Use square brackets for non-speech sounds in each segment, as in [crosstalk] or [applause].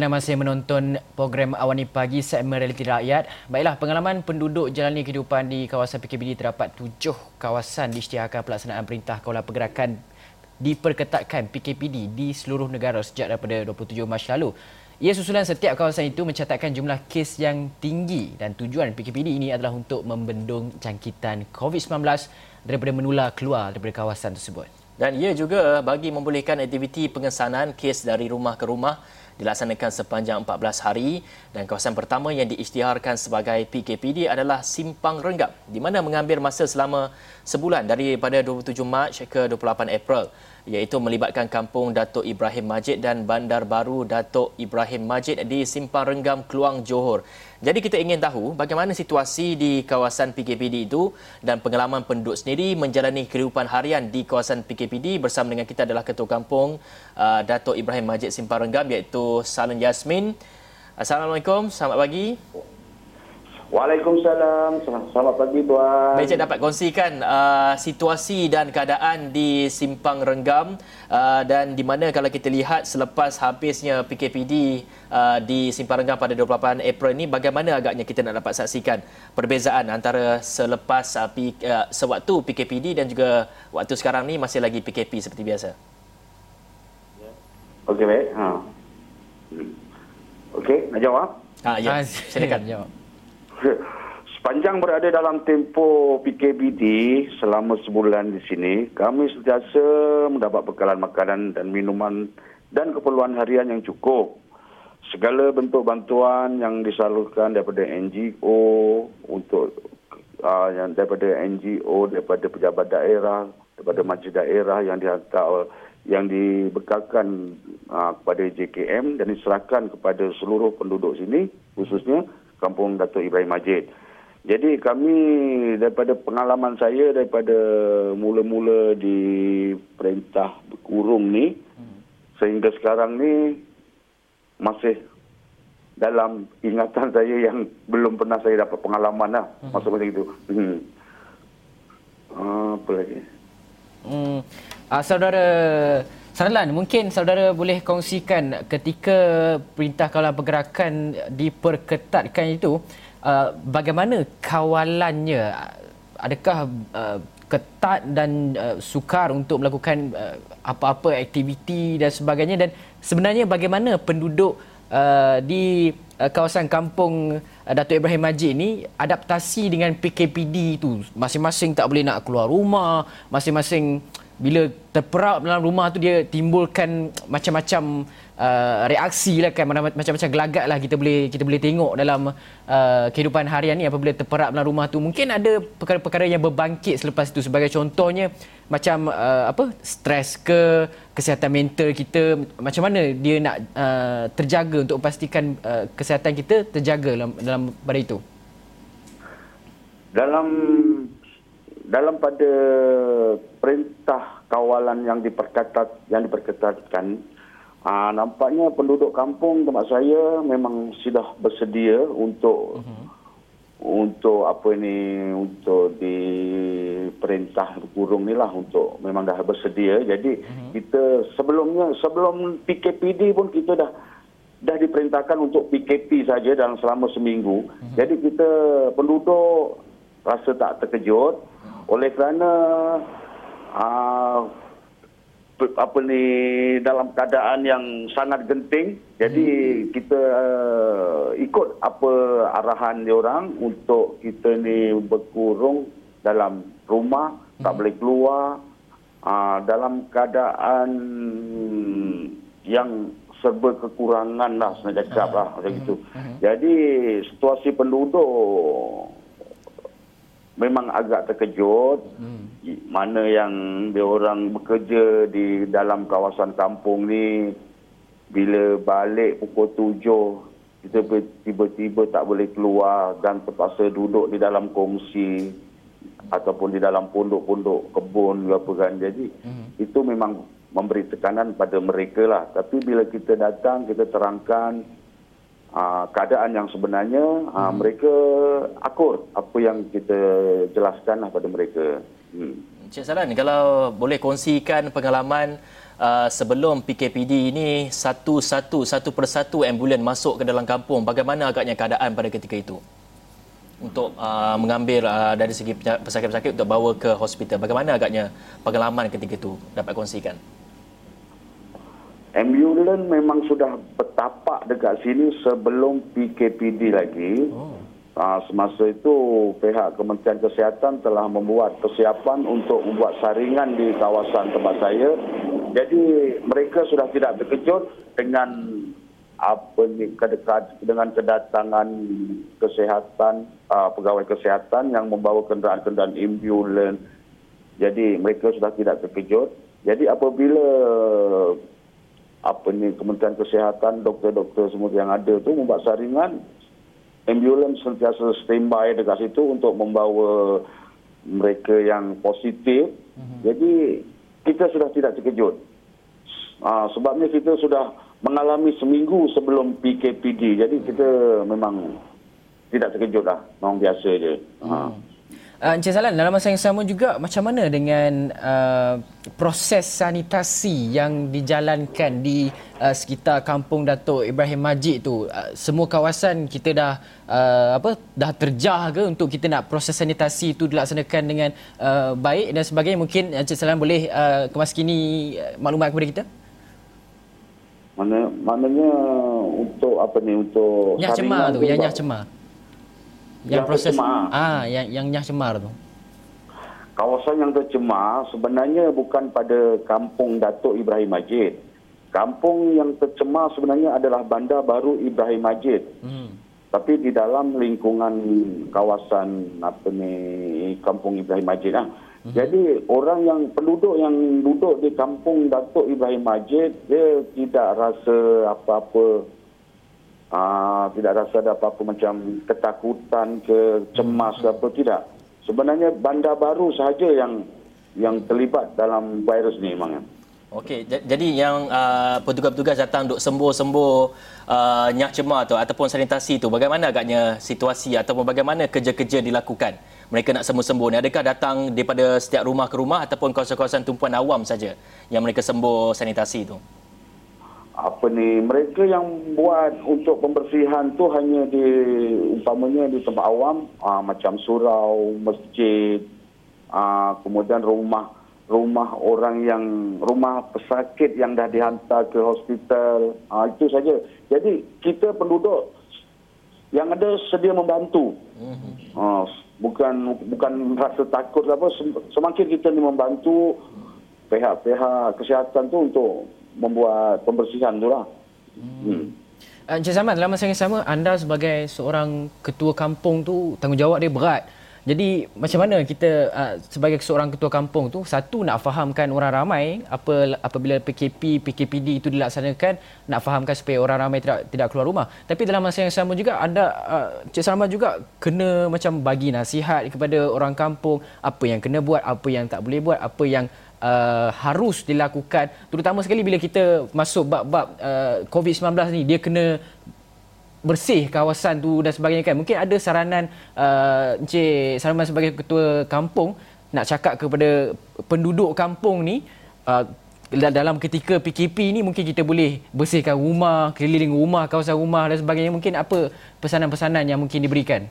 Anda masih menonton program Awani Pagi segmen Realiti Rakyat. Baiklah, pengalaman penduduk jalani kehidupan di kawasan PKBD terdapat tujuh kawasan diisytiharkan pelaksanaan Perintah Kawalan Pergerakan diperketatkan PKPD di seluruh negara sejak daripada 27 Mac lalu. Ia susulan setiap kawasan itu mencatatkan jumlah kes yang tinggi dan tujuan PKPD ini adalah untuk membendung jangkitan COVID-19 daripada menular keluar daripada kawasan tersebut. Dan ia juga bagi membolehkan aktiviti pengesanan kes dari rumah ke rumah dilaksanakan sepanjang 14 hari dan kawasan pertama yang diisytiharkan sebagai PKPD adalah Simpang Renggap di mana mengambil masa selama sebulan daripada 27 Mac ke 28 April iaitu melibatkan kampung Datuk Ibrahim Majid dan Bandar Baru Datuk Ibrahim Majid di Simpang Renggam, Keluang, Johor. Jadi kita ingin tahu bagaimana situasi di kawasan PKPD itu dan pengalaman penduduk sendiri menjalani kehidupan harian di kawasan PKPD bersama dengan kita adalah Ketua Kampung uh, Datuk Ibrahim Majid Simpang Renggam iaitu Salun Yasmin. Assalamualaikum, selamat pagi. Waalaikumsalam. Selamat pagi tuan. Baik, dapat kongsikan uh, situasi dan keadaan di Simpang Renggam uh, dan di mana kalau kita lihat selepas habisnya PKPD uh, di Simpang Renggam pada 28 April ini bagaimana agaknya kita nak dapat saksikan perbezaan antara selepas uh, P, uh, sewaktu PKPD dan juga waktu sekarang ni masih lagi PKP seperti biasa. Okey baik. Ha. Okey, nak jawab? Ha, ya. Silakan [laughs] jawab. Sepanjang berada dalam tempoh PKBD selama sebulan di sini, kami sentiasa mendapat bekalan makanan dan minuman dan keperluan harian yang cukup. Segala bentuk bantuan yang disalurkan daripada NGO untuk uh, yang daripada NGO, daripada pejabat daerah, daripada majlis daerah yang dihantar yang dibekalkan uh, kepada JKM dan diserahkan kepada seluruh penduduk sini khususnya kampung Datuk Ibrahim Majid. Jadi kami daripada pengalaman saya daripada mula-mula di perintah berkurung ni hmm. sehingga sekarang ni masih dalam ingatan [laughs] saya yang belum pernah saya dapat pengalaman lah hmm. masa macam itu. Hmm. Uh, apa lagi? Hmm. Uh, saudara Sarlan, mungkin saudara boleh kongsikan ketika perintah kawalan pergerakan diperketatkan itu, uh, bagaimana kawalannya? Adakah uh, ketat dan uh, sukar untuk melakukan uh, apa-apa aktiviti dan sebagainya? Dan sebenarnya bagaimana penduduk uh, di uh, kawasan kampung uh, Datuk Ibrahim Majid ini adaptasi dengan PKPD itu? Masing-masing tak boleh nak keluar rumah, masing-masing bila terperap dalam rumah tu dia timbulkan macam-macam uh, reaksi lah kan. Macam-macam gelagat lah kita boleh kita boleh tengok dalam uh, kehidupan harian ni. Apabila terperap dalam rumah tu mungkin ada perkara-perkara yang berbangkit selepas itu sebagai contohnya macam uh, apa stres ke kesihatan mental kita macam mana dia nak uh, terjaga untuk pastikan uh, kesihatan kita terjaga dalam dalam pada itu? Dalam dalam pada perintah kawalan yang diperketat yang diperketatkan aa, nampaknya penduduk kampung tempat saya memang sudah bersedia untuk uh-huh. untuk apa ini untuk di perintah kurung ni lah untuk memang dah bersedia jadi uh-huh. kita sebelumnya sebelum PKPD pun kita dah dah diperintahkan untuk PKP saja dalam selama seminggu uh-huh. jadi kita penduduk rasa tak terkejut oleh kerana uh, apa ni dalam keadaan yang sangat genting jadi hmm. kita uh, ikut apa arahan dia orang untuk kita ni berkurung dalam rumah hmm. tak boleh keluar uh, dalam keadaan yang serba kekurangan lah sebenarnya cakap lah macam hmm. itu hmm. jadi situasi penduduk memang agak terkejut hmm. mana yang dia orang bekerja di dalam kawasan kampung ni bila balik pukul tujuh kita tiba-tiba tak boleh keluar dan terpaksa duduk di dalam kongsi ataupun di dalam pondok-pondok kebun apa kan jadi hmm. itu memang memberi tekanan pada mereka lah tapi bila kita datang kita terangkan uh, keadaan yang sebenarnya uh, hmm. mereka akur apa yang kita jelaskan pada mereka. Hmm. Cik Salan, kalau boleh kongsikan pengalaman uh, sebelum PKPD ini satu-satu satu persatu ambulan masuk ke dalam kampung bagaimana agaknya keadaan pada ketika itu untuk uh, mengambil uh, dari segi pesakit-pesakit untuk bawa ke hospital bagaimana agaknya pengalaman ketika itu dapat kongsikan Ambulan memang sudah bertapak dekat sini sebelum PKPD lagi. Oh. Uh, semasa itu pihak Kementerian Kesihatan telah membuat persiapan untuk membuat saringan di kawasan tempat saya. Jadi mereka sudah tidak terkejut dengan apa ni kedekat dengan kedatangan kesehatan uh, pegawai kesihatan yang membawa kenderaan-kenderaan ambulan. Jadi mereka sudah tidak terkejut. Jadi apabila apa ni Kementerian Kesihatan, doktor-doktor semua yang ada tu membuat saringan ambulans sentiasa standby dekat situ untuk membawa mereka yang positif. Uh-huh. Jadi kita sudah tidak terkejut. Uh, sebabnya kita sudah mengalami seminggu sebelum PKPD. Jadi kita memang tidak terkejut lah. Memang biasa je. Uh-huh. Uh. Uh, Encik Salan, dalam masa yang sama juga macam mana dengan uh, proses sanitasi yang dijalankan di uh, sekitar kampung Datuk Ibrahim Majid tu? Uh, semua kawasan kita dah uh, apa dah terjah ke untuk kita nak proses sanitasi itu dilaksanakan dengan uh, baik dan sebagainya? Mungkin Encik Salan boleh uh, kemaskini maklumat kepada kita? Mana maknanya untuk apa ni untuk Nyah cemar tu, yang nyah cemar yang, yang proses tercemar. ah yang yang nyah cemar tu kawasan yang tercemar sebenarnya bukan pada kampung Datuk Ibrahim Majid kampung yang tercemar sebenarnya adalah bandar baru Ibrahim Majid hmm. tapi di dalam lingkungan kawasan apa ni kampung Ibrahim Majid lah hmm. jadi orang yang penduduk yang duduk di kampung Datuk Ibrahim Majid dia tidak rasa apa-apa uh, tidak rasa ada apa-apa macam ketakutan ke cemas ke apa tidak sebenarnya bandar baru sahaja yang yang terlibat dalam virus ni memang Okey, jadi yang uh, petugas-petugas datang untuk sembuh-sembuh uh, nyak cemar tu ataupun sanitasi tu, bagaimana agaknya situasi ataupun bagaimana kerja-kerja dilakukan? Mereka nak sembuh-sembuh ni, adakah datang daripada setiap rumah ke rumah ataupun kawasan-kawasan tumpuan awam saja yang mereka sembuh sanitasi tu? Apa ni mereka yang buat untuk pembersihan tu hanya di umpamanya di tempat awam aa, ah, macam surau masjid aa, ah, kemudian rumah rumah orang yang rumah pesakit yang dah dihantar ke hospital aa, itu saja. Jadi kita penduduk yang ada sedia membantu. Aa, bukan bukan rasa takut apa semakin kita ni membantu pihak-pihak kesihatan tu untuk membuat pembersihan tu lah. Hmm. hmm. Encik Zaman, dalam masa yang sama, anda sebagai seorang ketua kampung tu, tanggungjawab dia berat. Jadi macam mana kita uh, sebagai seorang ketua kampung tu satu nak fahamkan orang ramai apa apabila PKP PKPD itu dilaksanakan nak fahamkan supaya orang ramai tidak tidak keluar rumah. Tapi dalam masa yang sama juga anda uh, Cik Salma juga kena macam bagi nasihat kepada orang kampung apa yang kena buat, apa yang tak boleh buat, apa yang uh, harus dilakukan terutama sekali bila kita masuk bab-bab uh, COVID-19 ni dia kena bersih kawasan tu dan sebagainya kan mungkin ada saranan uh, Encik Salman sebagai ketua kampung nak cakap kepada penduduk kampung ni uh, dalam ketika PKP ni mungkin kita boleh bersihkan rumah, keliling rumah, kawasan rumah dan sebagainya. Mungkin apa pesanan-pesanan yang mungkin diberikan?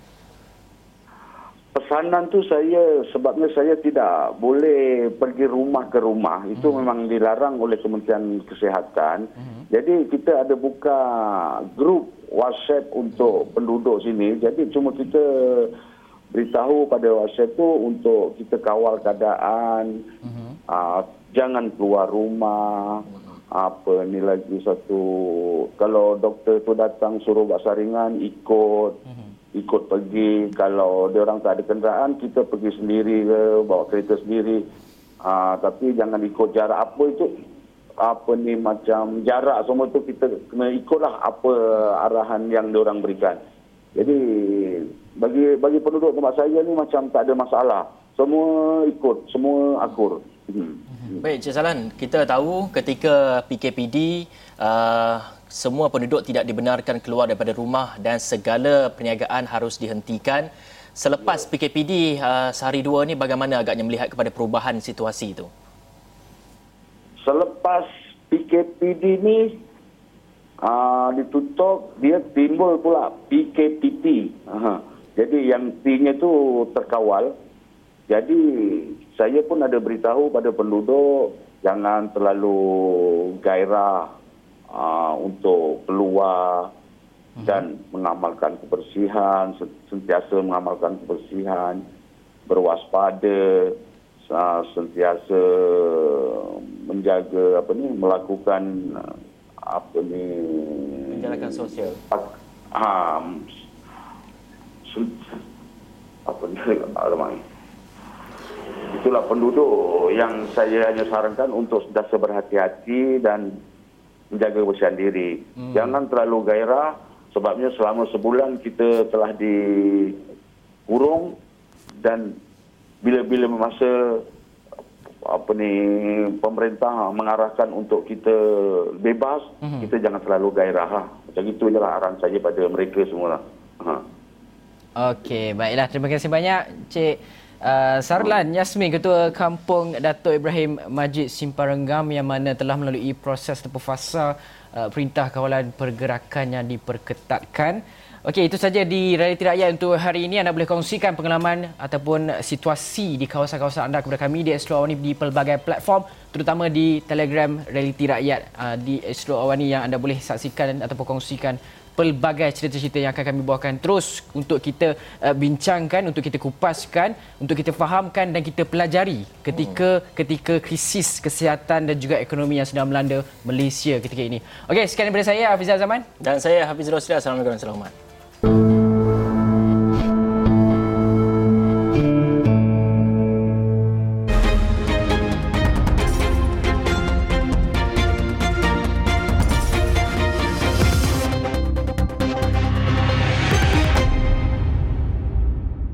Pesanan tu saya sebabnya saya tidak boleh pergi rumah ke rumah. Itu hmm. memang dilarang oleh Kementerian Kesihatan. Hmm. jadi kita ada buka grup WhatsApp untuk penduduk sini. Jadi cuma kita beritahu pada WhatsApp tu untuk kita kawal keadaan. Hmm. uh, jangan keluar rumah. Hmm. apa ni lagi satu. Kalau doktor tu datang suruh buat saringan ikut. Hmm ikut pergi. Kalau dia orang tak ada kenderaan kita pergi sendiri ke bawa kereta sendiri. Uh, tapi jangan ikut jarak apa itu. Apa ni macam jarak semua tu kita kena ikutlah apa arahan yang dia orang berikan. Jadi bagi bagi penduduk tempat saya ni macam tak ada masalah. Semua ikut semua akur. Hmm. baik Cik Salan kita tahu ketika PKPD uh, semua penduduk tidak dibenarkan keluar daripada rumah dan segala perniagaan harus dihentikan. Selepas PKPD uh, sehari dua ini bagaimana agaknya melihat kepada perubahan situasi itu? selepas PKPD ni uh, ditutup, dia timbul pula PKPT. Uh, jadi yang T-nya tu terkawal. Jadi saya pun ada beritahu pada penduduk jangan terlalu gairah uh, untuk keluar uh-huh. dan mengamalkan kebersihan, sentiasa mengamalkan kebersihan, berwaspada, uh, sentiasa menjaga apa ni melakukan uh, apa ni menjalankan sosial. Ah, um, apa ni alamak itulah penduduk yang saya hanya sarankan untuk sentiasa berhati-hati dan menjaga kebersihan diri. Hmm. Jangan terlalu gairah sebabnya selama sebulan kita telah dikurung dan bila-bila masa apa ni pemerintah mengarahkan untuk kita bebas, hmm. kita jangan terlalu gairah. Ha. Macam itu adalah arahan saya pada mereka semua. Ha. Okey, baiklah. Terima kasih banyak Cik Uh, Sarlan Yasmin Ketua Kampung Datuk Ibrahim Majid Simpanrenggam yang mana telah melalui proses ataupun fasa uh, perintah kawalan pergerakan yang diperketatkan. Okey, itu saja di Realiti Rakyat untuk hari ini. Anda boleh kongsikan pengalaman ataupun situasi di kawasan-kawasan anda kepada kami di Astro Awani di pelbagai platform terutama di Telegram Realiti Rakyat uh, di Astro Awani yang anda boleh saksikan ataupun kongsikan pelbagai cerita-cerita yang akan kami bawakan terus untuk kita uh, bincangkan, untuk kita kupaskan, untuk kita fahamkan dan kita pelajari ketika hmm. ketika krisis kesihatan dan juga ekonomi yang sedang melanda Malaysia ketika ini. Okey, sekian daripada saya Hafizah Zaman dan saya Hafiz Rosli. Assalamualaikum warahmatullahi wabarakatuh.